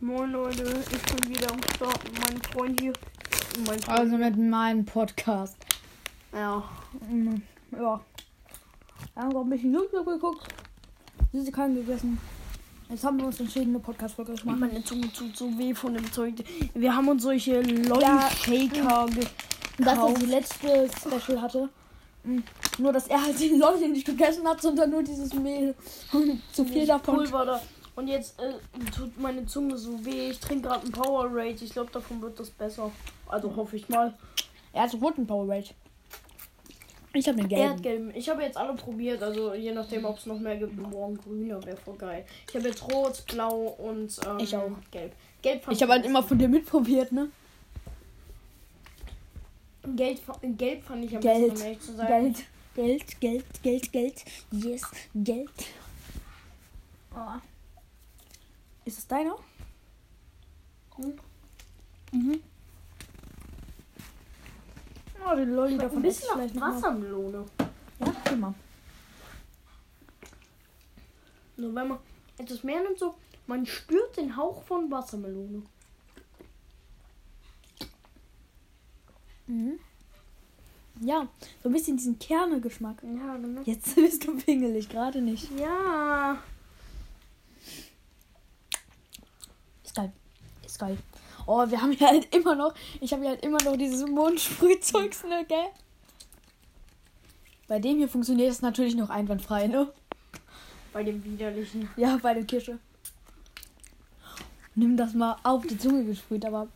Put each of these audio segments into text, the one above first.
Moin Leute, ich bin wieder am Start mit meinem Freund hier. Mein Freund. Also mit meinem Podcast. Ja. Mhm, Ja. Wir haben gerade ein bisschen YouTube geguckt. Süßigkeiten gegessen. Jetzt haben wir uns entschieden, eine Podcast-Folge zu machen. Meine Zunge tut so weh von dem Zeug. Wir haben uns solche Lolli-Shaker ge Das, was gekauft. die letzte Special hatte. Mhm. Nur, dass er halt die Leute nicht gegessen hat, sondern nur dieses Mehl. Und zu viel davon. Pulver da. Und jetzt äh, tut meine Zunge so weh. Ich trinke gerade einen Powerade. Ich glaube, davon wird das besser. Also hoffe ich mal. Er hat roten Power Rage. Ich habe den gelben. Erdgelben. Ich habe jetzt alle probiert. Also je nachdem, ob es noch mehr gibt. Morgen grüner wäre voll geil. Ich habe jetzt rot, blau und ähm, Ich auch. gelb. Gelb Ich habe halt immer von dir mitprobiert, ne? fa- gelb fand ich am Geld. besten, um ehrlich zu sein. Geld, Geld, Geld, Geld, Geld. Yes, Geld. Oh. Ist es deiner? Hm. Mhm. Oh, den Lolli davon Ein bisschen ich vielleicht mal. Wassermelone. Ja, immer. Nur wenn man etwas mehr nimmt, so, man spürt den Hauch von Wassermelone. Mhm. Ja, so ein bisschen diesen Kernegeschmack. Ja, genau. Jetzt bist du pingelig, gerade nicht. Ja. Ist geil. Ist geil. Oh, wir haben ja halt immer noch, ich habe ja halt immer noch dieses Mondsprühzeugs, ne, gell? Bei dem hier funktioniert es natürlich noch einwandfrei, ne? Bei dem widerlichen. Ja, bei der Kirsche. Nimm das mal auf die Zunge gesprüht, aber.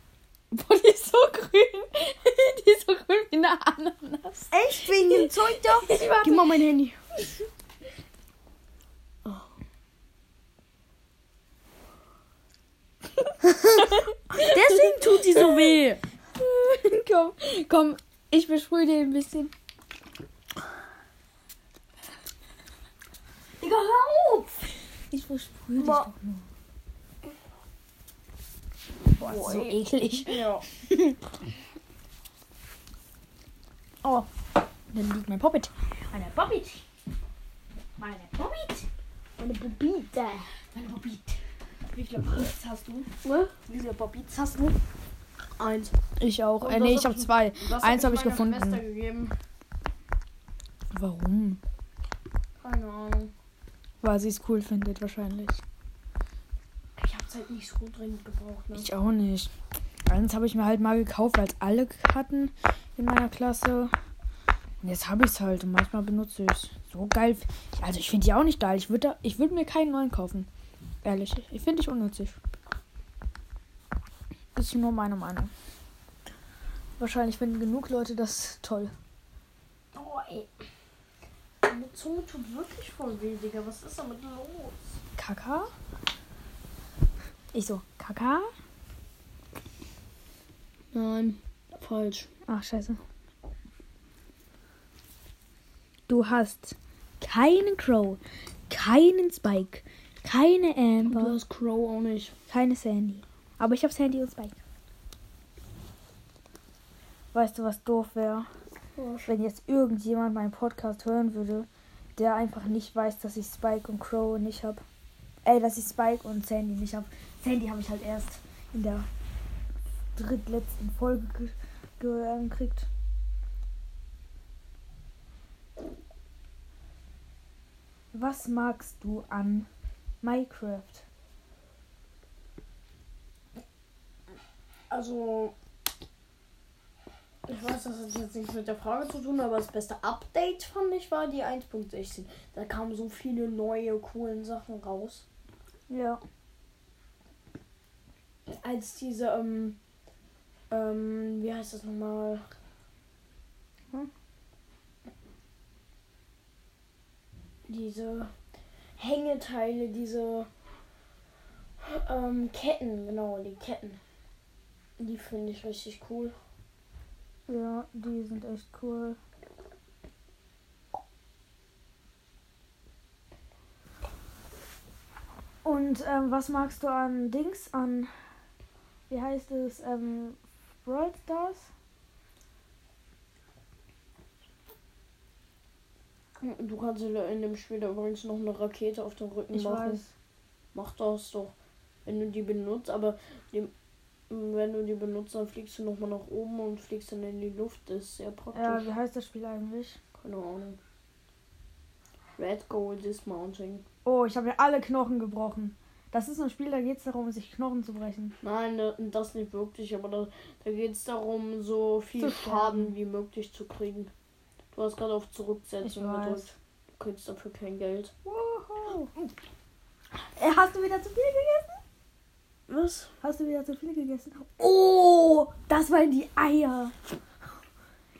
Boah, die ist so grün. die ist so grün wie eine Ananas. Echt? Wegen dem Zeug da? Gib mal mein Handy. Deswegen tut die so weh. komm, komm, ich besprühe dir ein bisschen. Digga, hör auf! Ich besprühe dich Boah. doch nur. Boah, Boah, so eklig. Ja. Oh, dann liegt mein Poppet. Meine Poppet. Meine Poppet. Meine Bobite. Meine Poppet. Wie viele Poppets hast du? Was? Wie viele Poppets hast du? Eins. Ich auch. Äh, nee, ich habe zwei. Eins habe ich gefunden. Warum? Keine Ahnung. Weil sie es cool findet, wahrscheinlich. Ich hab's halt nicht so dringend gebraucht, ne? Ich auch nicht. Eins habe ich mir halt mal gekauft, weil es alle hatten in meiner Klasse. Und jetzt habe ich es halt und manchmal benutze ich es. So geil. Also ich finde die auch nicht geil. Ich würde ich würd mir keinen neuen kaufen. Ehrlich. Ich finde dich unnützig. Ist nur meine Meinung. Wahrscheinlich finden genug Leute das toll. Oh, ey. Meine Zunge tut wirklich voll weh, Digga. Was ist damit los? Kaka? Ich so, Kaka? Nein, falsch. Ach, scheiße. Du hast keinen Crow, keinen Spike, keine Du Amber, hast Crow auch nicht. keine Sandy. Aber ich habe Sandy und Spike. Weißt du, was doof wäre? Wenn jetzt irgendjemand meinen Podcast hören würde, der einfach nicht weiß, dass ich Spike und Crow nicht habe. Ey, dass ich Spike und Sandy nicht habe. Sandy habe ich halt erst in der drittletzten Folge ge ge ähm, gekriegt. Was magst du an Minecraft? Also, ich weiß, das hat jetzt nichts mit der Frage zu tun, aber das beste Update fand ich war die 1.16. Da kamen so viele neue, coolen Sachen raus. Ja. Als diese, ähm, ähm, wie heißt das nochmal? Hm? Diese Hängeteile, diese ähm, Ketten, genau, die Ketten. Die finde ich richtig cool. Ja, die sind echt cool. Und ähm, was magst du an Dings, an, wie heißt es, ähm, Brawl Stars? Du kannst in dem Spiel übrigens noch eine Rakete auf dem Rücken Ich machen. weiß. Mach das doch. wenn du die benutzt, aber die, wenn du die benutzt, dann fliegst du nochmal nach oben und fliegst dann in die Luft. Das ist sehr praktisch. Ja, wie heißt das Spiel eigentlich? Keine Ahnung. Red Gold Dismounting. Oh, ich habe mir alle Knochen gebrochen. Das ist ein Spiel, da geht es darum, sich Knochen zu brechen. Nein, da- das nicht wirklich, aber da, da geht es darum, so viel Schaden wie möglich zu kriegen. Du hast gerade auf Zurücksetzen gedrückt. Du kriegst dafür kein Geld. Wuhu. Äh, Hast du wieder zu viel gegessen? Was? Hast du wieder zu viel gegessen? Oh, das war in die Eier.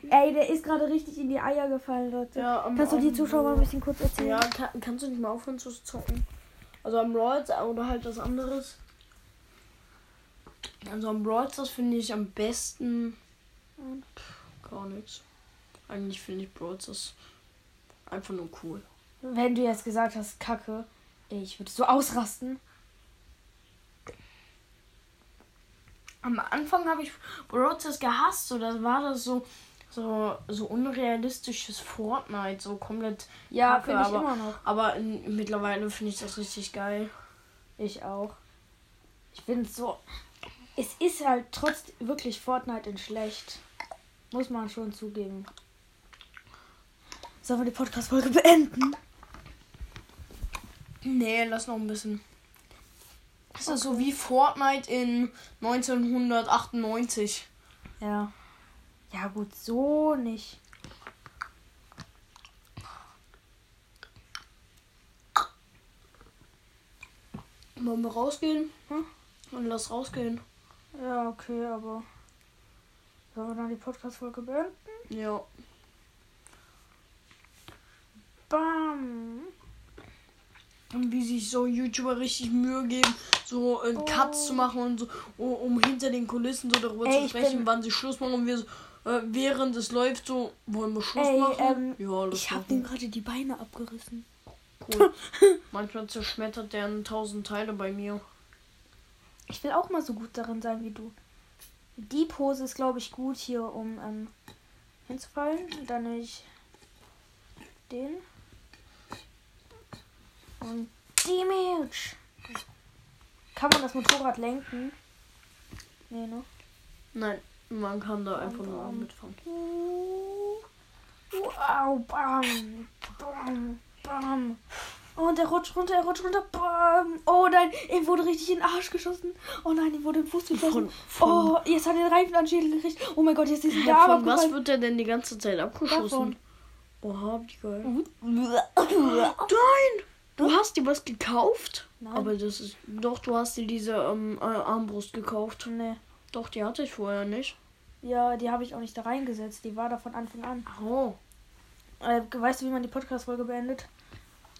Ey, der ist gerade richtig in die Eier gefallen, Leute. Ja, am- Kannst du die Zuschauer mal ein bisschen kurz erzählen? Ja, kann, kannst du nicht mal aufhören zu zocken? Also am Brawl oder halt was anderes. Also am Brawl das finde ich am besten. Pff, Gar nichts. Eigentlich finde ich Brawl das einfach nur cool. Wenn du jetzt gesagt hast, Kacke, ich würde so ausrasten. Am Anfang habe ich Brawl Stars gehasst. So, das war das so, so, so unrealistisches Fortnite. So komplett. Ja, Kacke, finde ich aber, immer noch. Aber in, mittlerweile finde ich das richtig geil. Ich auch. Ich finde es so. Es ist halt trotz wirklich Fortnite in schlecht. Muss man schon zugeben. Sollen wir die Podcast-Folge beenden? Nee, lass noch ein bisschen. Das ist so wie Fortnite in 1998. Ja. Ja, gut, so nicht. Wollen wir rausgehen? Hm? Und lass rausgehen. Ja, okay, aber. Sollen wir dann die Podcast-Folge beenden? Ja. Bam. Und wie sich so YouTuber richtig Mühe geben, so einen Oh. Cut zu machen und so, um, um hinter den Kulissen so darüber Ey, zu sprechen, wann sie Schluss machen und wir so, äh, während es läuft so, wollen wir Schluss Ey, machen? ähm, ja, Ich habe machen. dem gerade die Beine abgerissen. Cool. Manchmal zerschmettert der in tausend Teile bei mir. Ich will auch mal so gut darin sein wie du. Die Pose ist, glaube ich, gut hier, um ähm, hinzufallen. Dann nehme ich den. Und Milch. Kann man das Motorrad lenken? Nee, ne? Nein, man kann da einfach nur bam. mitfahren. Wow, bam, bam, bam. Und er rutscht runter, er rutscht runter, bam. Oh nein, ihm wurde richtig in den Arsch geschossen. Oh nein, ihm wurde im Fuß geschossen. Oh, jetzt hat er den Reifen an den Schädel gekriegt. Oh mein Gott, jetzt ist der Arm von was wird der denn die ganze Zeit abgeschossen? Davon. Oha, wie geil. Nein. Du hast dir was gekauft? Nein. Aber das ist. Doch, du hast dir diese ähm, äh, Armbrust gekauft. Nee. Doch, die hatte ich vorher nicht. Ja, die habe ich auch nicht da reingesetzt. Die war da von Anfang an. Oh. Äh, weißt du, wie man die Podcast-Folge beendet?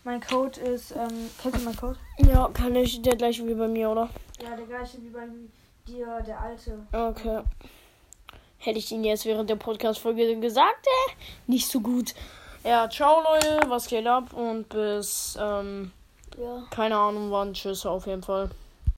Mein Code ist, ähm, kennst du meinen Code? Ja, kann ich der gleiche wie bei mir, oder? Ja, der gleiche wie bei dir, der alte. Okay. Hätte ich ihn jetzt während der Podcast-Folge gesagt, äh, nicht so gut. Ja, ciao Leute, was geht ab und bis, ähm, Ja. keine Ahnung wann. Tschüss auf jeden Fall.